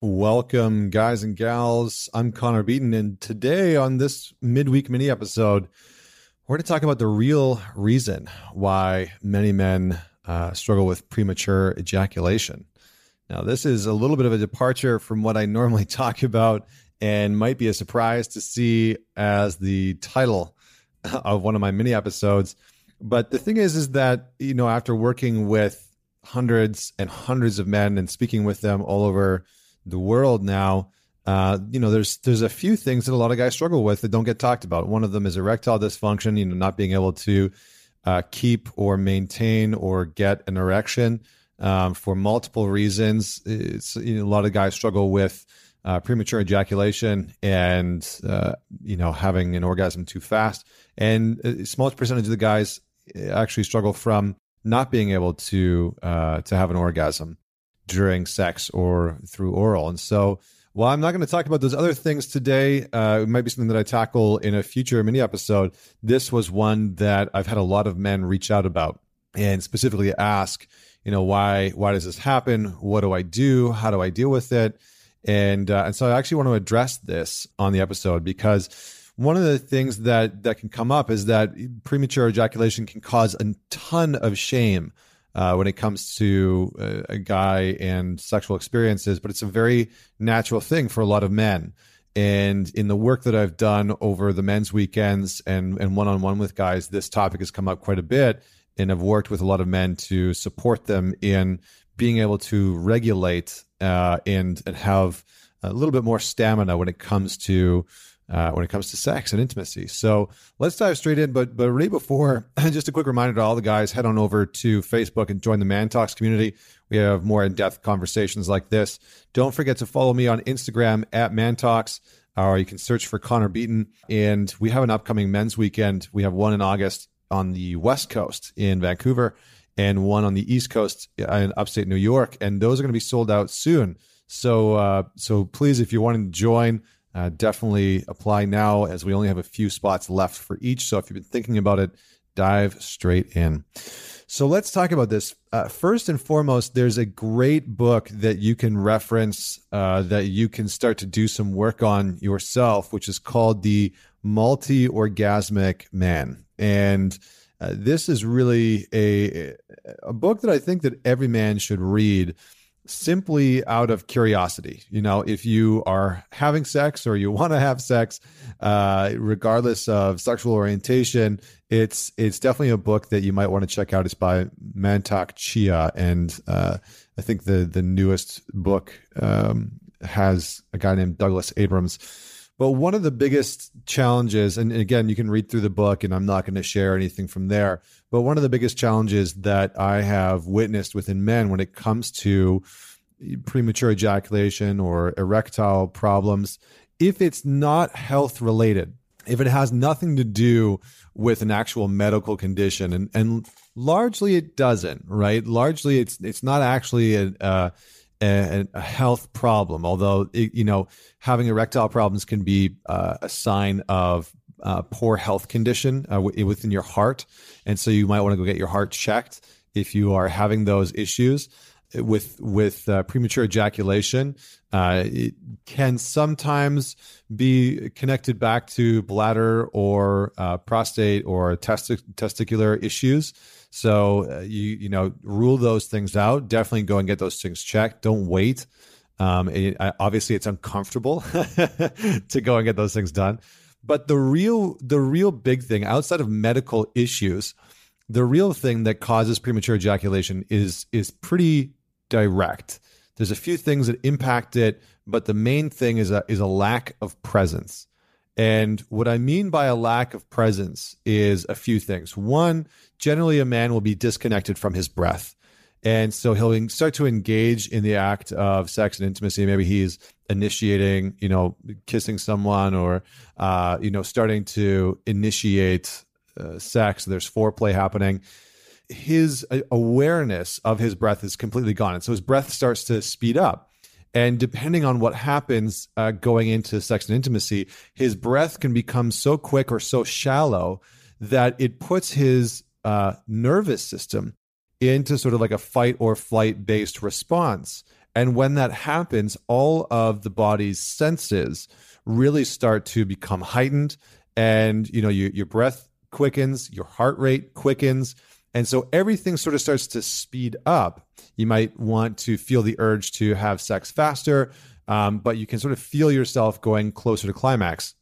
Welcome, guys and gals. I'm Connor Beaton, and today on this midweek mini episode, we're going to talk about the real reason why many men uh, struggle with premature ejaculation. Now, this is a little bit of a departure from what I normally talk about and might be a surprise to see as the title of one of my mini episodes. But the thing is, is that, you know, after working with hundreds and hundreds of men and speaking with them all over the world now, uh, you know, there's there's a few things that a lot of guys struggle with that don't get talked about. One of them is erectile dysfunction, you know, not being able to uh, keep or maintain or get an erection um, for multiple reasons. It's you know, a lot of guys struggle with uh, premature ejaculation and uh, you know having an orgasm too fast, and a small percentage of the guys actually struggle from not being able to uh, to have an orgasm during sex or through oral. And so, while I'm not going to talk about those other things today, uh, it might be something that I tackle in a future mini episode. This was one that I've had a lot of men reach out about and specifically ask, you know, why why does this happen? What do I do? How do I deal with it? And uh, and so I actually want to address this on the episode because one of the things that that can come up is that premature ejaculation can cause a ton of shame uh, when it comes to a, a guy and sexual experiences, but it's a very natural thing for a lot of men. And in the work that I've done over the men's weekends and and one on one with guys, this topic has come up quite a bit. And I've worked with a lot of men to support them in being able to regulate uh, and and have a little bit more stamina when it comes to uh, when it comes to sex and intimacy. So let's dive straight in. But but right before, just a quick reminder to all the guys: head on over to Facebook and join the Man Talks community. We have more in depth conversations like this. Don't forget to follow me on Instagram at Man Talks, or you can search for Connor Beaton. And we have an upcoming men's weekend. We have one in August on the West Coast in Vancouver, and one on the East Coast in upstate New York. And those are going to be sold out soon. So uh, so please, if you want to join uh, definitely apply now as we only have a few spots left for each. So if you've been thinking about it, dive straight in. So let's talk about this. Uh, first and foremost, there's a great book that you can reference uh, that you can start to do some work on yourself, which is called The Multi Orgasmic Man. And uh, this is really a, a book that I think that every man should read simply out of curiosity. You know, if you are having sex or you want to have sex, uh, regardless of sexual orientation, it's it's definitely a book that you might want to check out. It's by Mantak Chia, and uh, I think the the newest book um, has a guy named Douglas Abrams. But one of the biggest challenges, and again, you can read through the book, and I'm not going to share anything from there. But one of the biggest challenges that I have witnessed within men when it comes to premature ejaculation or erectile problems, if it's not health related, if it has nothing to do with an actual medical condition, and, and largely it doesn't, right? Largely it's it's not actually a, a a, health problem. Although you know having erectile problems can be uh, a sign of uh, poor health condition uh, w- within your heart, and so you might want to go get your heart checked if you are having those issues with with uh, premature ejaculation. Uh, it can sometimes be connected back to bladder or uh, prostate or testi- testicular issues. So uh, you you know rule those things out. Definitely go and get those things checked. Don't wait. Um, it, obviously, it's uncomfortable to go and get those things done. But the real the real big thing outside of medical issues, the real thing that causes premature ejaculation is is pretty direct. There's a few things that impact it, but the main thing is a is a lack of presence. And what I mean by a lack of presence is a few things. One, generally a man will be disconnected from his breath. And so he'll start to engage in the act of sex and intimacy. Maybe he's initiating, you know, kissing someone or, uh, you know, starting to initiate uh, sex. There's foreplay happening. His uh, awareness of his breath is completely gone. And so his breath starts to speed up. And depending on what happens uh, going into sex and intimacy, his breath can become so quick or so shallow that it puts his uh, nervous system into sort of like a fight or flight based response. And when that happens, all of the body's senses really start to become heightened. And, you know, your, your breath quickens, your heart rate quickens. And so everything sort of starts to speed up. You might want to feel the urge to have sex faster, um, but you can sort of feel yourself going closer to climax.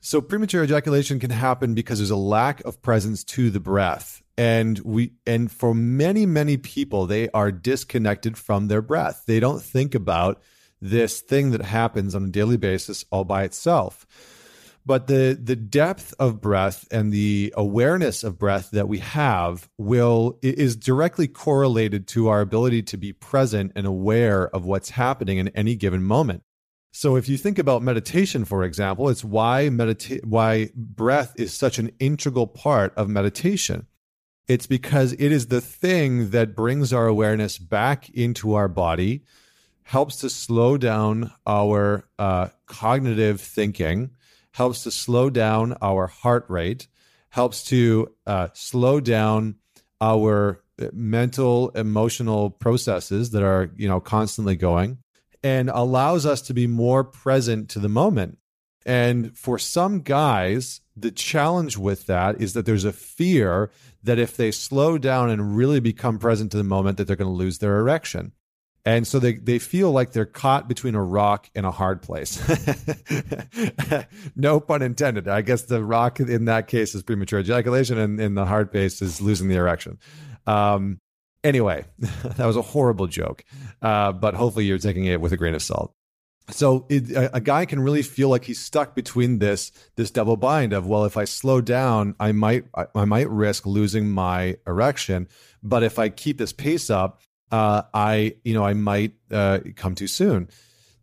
So premature ejaculation can happen because there's a lack of presence to the breath. And we and for many many people they are disconnected from their breath. They don't think about this thing that happens on a daily basis all by itself. But the the depth of breath and the awareness of breath that we have will is directly correlated to our ability to be present and aware of what's happening in any given moment. So if you think about meditation, for example, it's why medita- why breath is such an integral part of meditation. It's because it is the thing that brings our awareness back into our body, helps to slow down our uh, cognitive thinking, helps to slow down our heart rate, helps to uh, slow down our uh, mental emotional processes that are you know constantly going and allows us to be more present to the moment. And for some guys, the challenge with that is that there's a fear that if they slow down and really become present to the moment, that they're going to lose their erection. And so they, they feel like they're caught between a rock and a hard place. no pun intended. I guess the rock in that case is premature ejaculation, and in the hard place is losing the erection. Um, Anyway, that was a horrible joke, uh, but hopefully you're taking it with a grain of salt. So it, a, a, guy can really feel like he's stuck between this this double bind of well, if I slow down, I might I, I might risk losing my erection, but if I keep this pace up, uh, I you know I might uh, come too soon.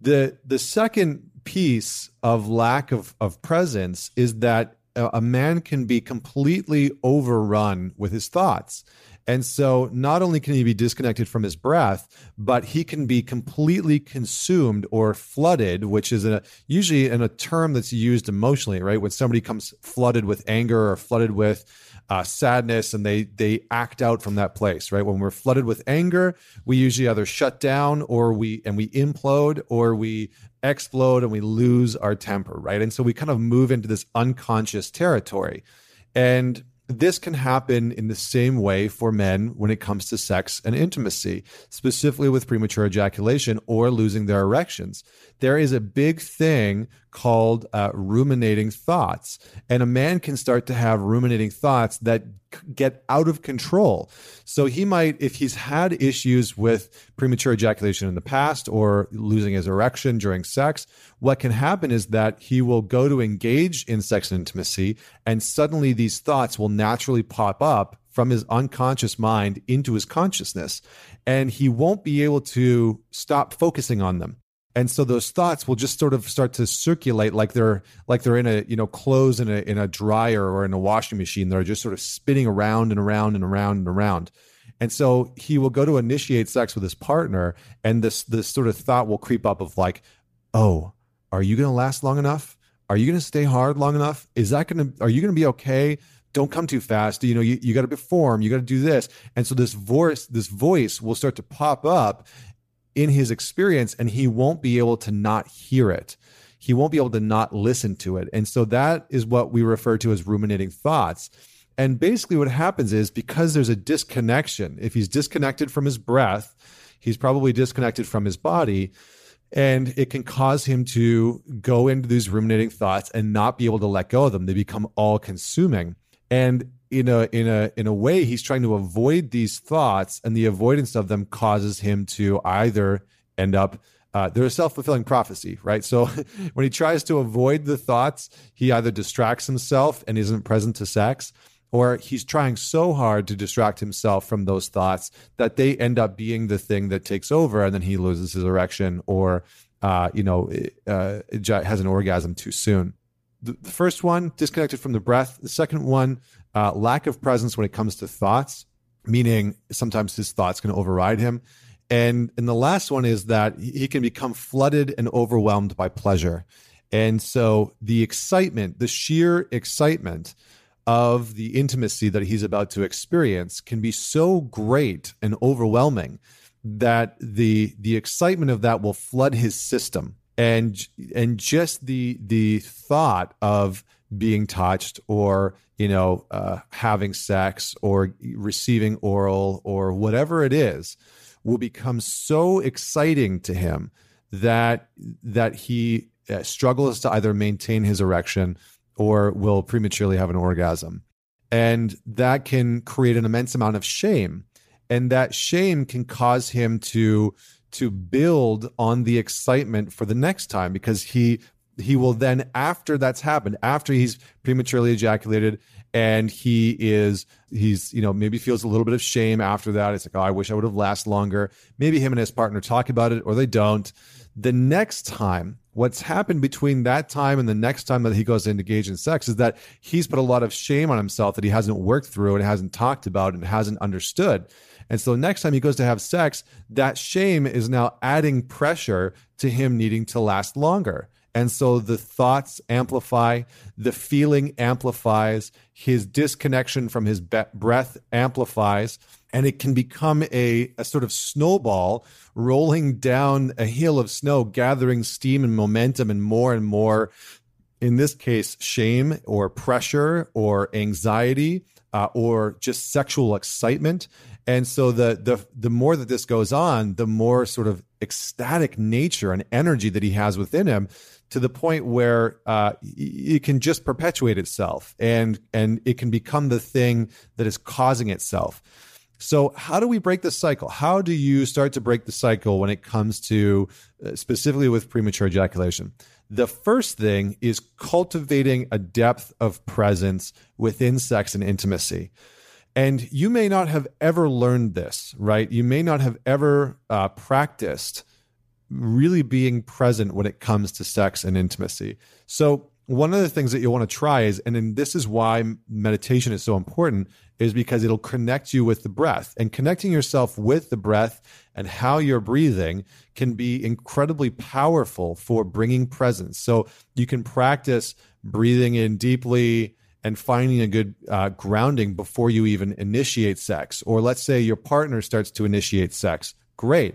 The the second piece of lack of of presence is that a man can be completely overrun with his thoughts and so not only can he be disconnected from his breath, but he can be completely consumed or flooded, which is a, usually in a term that's used emotionally, right? When somebody comes flooded with anger or flooded with uh, sadness and they they act out from that place, right? When we're flooded with anger, we usually either shut down or we and we implode or we explode and we lose our temper, right? And so we kind of move into this unconscious territory. And this can happen in the same way for men when it comes to sex and intimacy, specifically with premature ejaculation or losing their erections. There is a big thing called uh, ruminating thoughts. And a man can start to have ruminating thoughts that get out of control. So he might, if he's had issues with premature ejaculation in the past or losing his erection during sex, what can happen is that he will go to engage in sex and intimacy, and suddenly these thoughts will naturally pop up from his unconscious mind into his consciousness. And he won't be able to stop focusing on them and so those thoughts will just sort of start to circulate like they're like they're in a you know clothes in a in a dryer or in a washing machine that are just sort of spinning around and around and around and around. And so he will go to initiate sex with his partner and this this sort of thought will creep up of like oh are you going to last long enough? Are you going to stay hard long enough? Is that going to are you going to be okay? Don't come too fast. You know you, you got to perform. You got to do this. And so this voice this voice will start to pop up in his experience and he won't be able to not hear it. He won't be able to not listen to it. And so that is what we refer to as ruminating thoughts. And basically, what happens is because there's a disconnection, if he's disconnected from his breath, he's probably disconnected from his body. And it can cause him to go into these ruminating thoughts and not be able to let go of them. They become all consuming. And in a in a in a way he's trying to avoid these thoughts and the avoidance of them causes him to either end up uh, they're a self-fulfilling prophecy right? So when he tries to avoid the thoughts he either distracts himself and isn't present to sex or he's trying so hard to distract himself from those thoughts that they end up being the thing that takes over and then he loses his erection or uh, you know uh, has an orgasm too soon. The, the first one disconnected from the breath. The second one uh, lack of presence when it comes to thoughts meaning sometimes his thoughts can override him. And and the last one is that he can become flooded and overwhelmed by pleasure. And so the excitement the sheer excitement of the intimacy that he's about to experience can be so great and overwhelming that the the excitement of that will flood his system. And and just the the thought of being touched or you know uh, having sex or receiving oral or whatever it is will become so exciting to him that that he uh, struggles to either maintain his erection or will prematurely have an orgasm. And that can create an immense amount of shame. And that shame can cause him to to build on the excitement for the next time because he he will then after that's happened after he's prematurely ejaculated and he is he's you know maybe feels a little bit of shame after that. It's like oh i wish i would have lasted longer. Maybe him and his partner talk about it or they don't. The next time what's happened between that time and the next time that he goes to engage in sex is that he's put a lot of shame on himself that he hasn't worked through and hasn't talked about and hasn't understood. And so next time he goes to have sex, that shame is now adding pressure to him needing to last longer. And so the thoughts amplify, the feeling amplifies, his disconnection from his be- breath amplifies, and it can become a, a sort of snowball rolling down a hill of snow, gathering steam and momentum and more and more, in this case, shame or pressure or anxiety uh, or just sexual excitement. And so the the the more that this goes on, the more sort of ecstatic nature and energy that he has within him, to the point where uh, it can just perpetuate itself, and and it can become the thing that is causing itself. So, how do we break the cycle? How do you start to break the cycle when it comes to uh, specifically with premature ejaculation? The first thing is cultivating a depth of presence within sex and intimacy. And you may not have ever learned this, right? You may not have ever uh, practiced really being present when it comes to sex and intimacy. So, one of the things that you'll want to try is, and then this is why meditation is so important, is because it'll connect you with the breath. And connecting yourself with the breath and how you're breathing can be incredibly powerful for bringing presence. So, you can practice breathing in deeply and finding a good uh, grounding before you even initiate sex. Or let's say your partner starts to initiate sex. Great.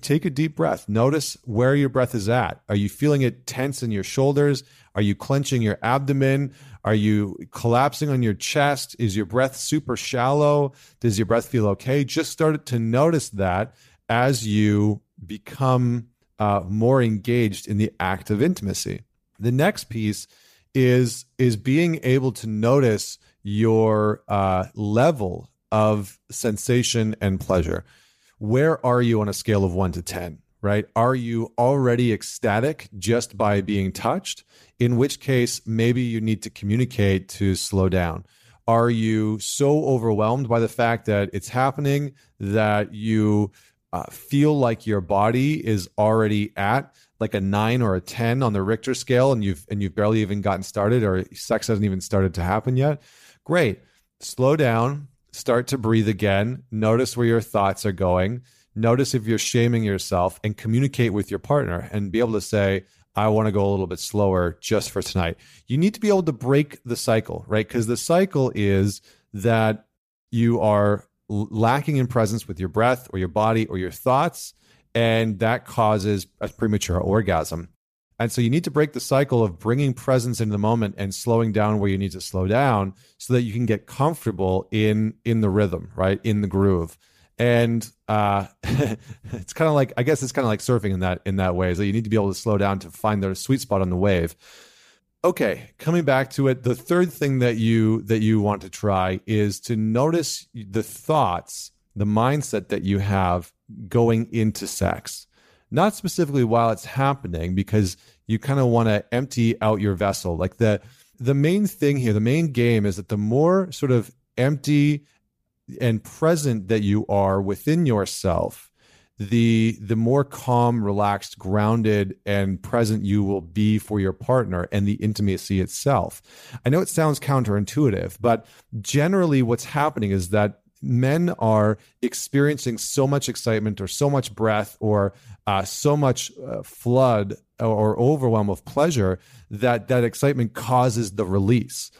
Take a deep breath. Notice where your breath is at. Are you feeling it tense in your shoulders? Are you clenching your abdomen? Are you collapsing on your chest? Is your breath super shallow? Does your breath feel okay? Just start to notice that as you become uh, more engaged in the act of intimacy. The next piece is is being able to notice your uh, level of sensation and pleasure. Where are you on a scale of one to ten? Right? Are you already ecstatic just by being touched? In which case, maybe you need to communicate to slow down. Are you so overwhelmed by the fact that it's happening that you uh, feel like your body is already at like a nine or a 10 on the Richter scale and you've and you've barely even gotten started or sex hasn't even started to happen yet, great. Slow down, start to breathe again, notice where your thoughts are going, notice if you're shaming yourself and communicate with your partner and be able to say, I want to go a little bit slower just for tonight. You need to be able to break the cycle, right? Because the cycle is that you are lacking in presence with your breath or your body or your thoughts and that causes a premature orgasm. And so you need to break the cycle of bringing presence into the moment and slowing down where you need to slow down so that you can get comfortable in in the rhythm, right? In the groove. And uh, it's kind of like I guess it's kind of like surfing in that in that way. So you need to be able to slow down to find the sweet spot on the wave. Okay, coming back to it, the third thing that you that you want to try is to notice the thoughts, the mindset that you have going into sex. Not specifically while it's happening, because you kind of want to empty out your vessel. Like the the main thing here, the main game is that the more sort of empty and present that you are within yourself, the the more calm, relaxed, grounded, and present you will be for your partner and the intimacy itself. I know it sounds counterintuitive, but generally what's happening is that men are experiencing so much excitement or so much breath or uh, so much uh, flood or overwhelm of pleasure that that excitement causes the release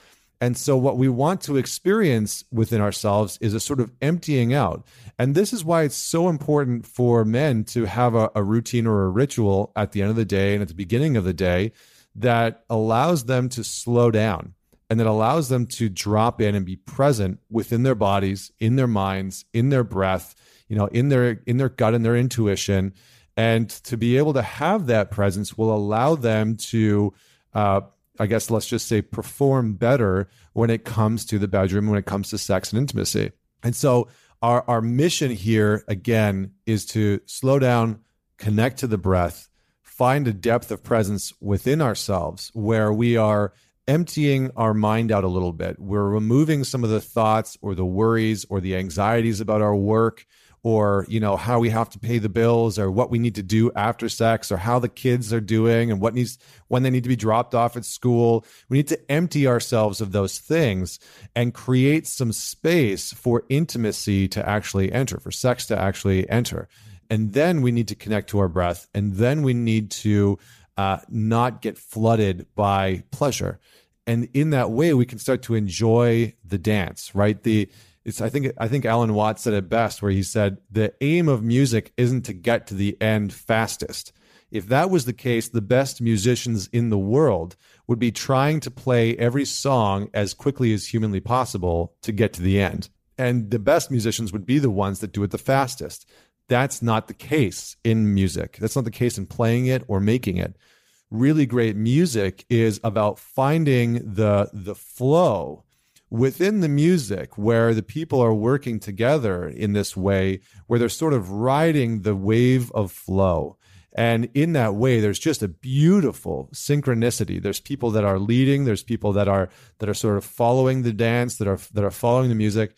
And so, what we want to experience within ourselves is a sort of emptying out. And this is why it's so important for men to have a, a, routine or a ritual at the end of the day and at the beginning of the day that allows them to slow down and that allows them to drop in and be present within their bodies, in their minds, in their breath, you know, in their in their gut and their intuition. And to be able to have that presence will allow them to uh, I guess let's just say perform better when it comes to the bedroom, when it comes to sex and intimacy. And so our our mission here again is to slow down, connect to the breath, find a depth of presence within ourselves where we are emptying our mind out a little bit. We're removing some of the thoughts or the worries or the anxieties about our work or you know how we have to pay the bills or what we need to do after sex or how the kids are doing and what needs when they need to be dropped off at school. We need to empty ourselves of those things and create some space for intimacy to actually enter for sex to actually enter. And then we need to connect to our breath. And then we need to uh, not get flooded by pleasure and in that way we can start to enjoy the dance right the it's I think I think Alan Watts said it best where he said the aim of music isn't to get to the end fastest. If that was the case, the best musicians in the world would be trying to play every song as quickly as humanly possible to get to the end. And the best musicians would be the ones that do it the fastest. That's not the case in music. That's not the case in playing it or making it. Really great music is about finding the the flow within the music where the people are working together in this way where they're sort of riding the wave of flow. And in that way there's just a beautiful synchronicity. There's people that are leading. There's people that are that are sort of following the dance that are that are following the music.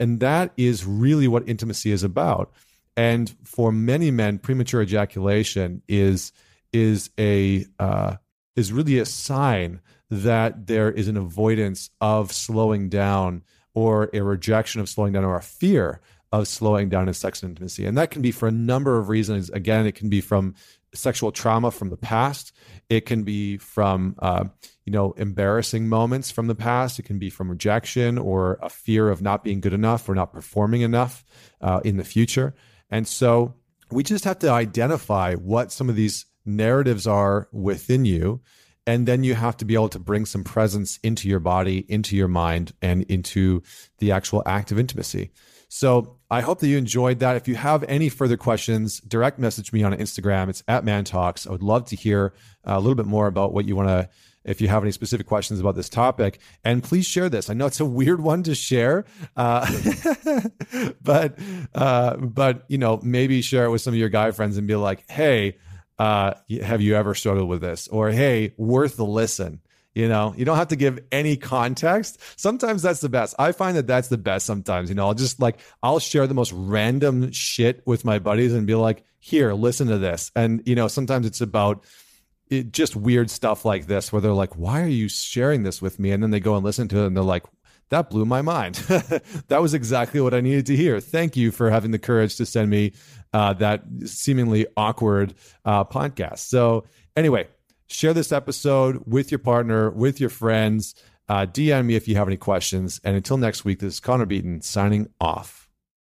And that is really what intimacy is about and for many men premature ejaculation is is a uh, is really a sign that there is an avoidance of slowing down or a rejection of slowing down or a fear of slowing down in sex and intimacy. And that can be for a number of reasons. Again, it can be from sexual trauma from the past. It can be from, uh, you know, embarrassing moments from the past. It can be from rejection or a fear of not being good enough or not performing enough uh, in the future. And so we just have to identify what some of these narratives are within you and then you have to be able to bring some presence into your body into your mind and into the actual act of intimacy. So i hope that you enjoyed that. If you have any further questions direct message me on instagram. It's at man talks i would love to hear uh, a little bit more about what you want to if you have any specific questions about this topic and please share this i know it's a weird one to share uh, but uh, but you know maybe share it with some of your guy friends and be like hey uh, have you ever struggled with this? Or, hey, worth the listen. You know, you don't have to give any context. Sometimes that's the best. I find that that's the best sometimes. You know, I'll just like, I'll share the most random shit with my buddies and be like, here, listen to this. And, you know, sometimes it's about, it, just weird stuff like this where they're like, why are you sharing this with me? And then they go and listen to it and they're like, that blew my mind. that was exactly what I needed to hear. Thank you for having the courage to send me uh, that seemingly awkward uh, podcast. So, anyway, share this episode with your partner, with your friends. Uh, DM me if you have any questions. And until next week, this is Connor Beaton signing off.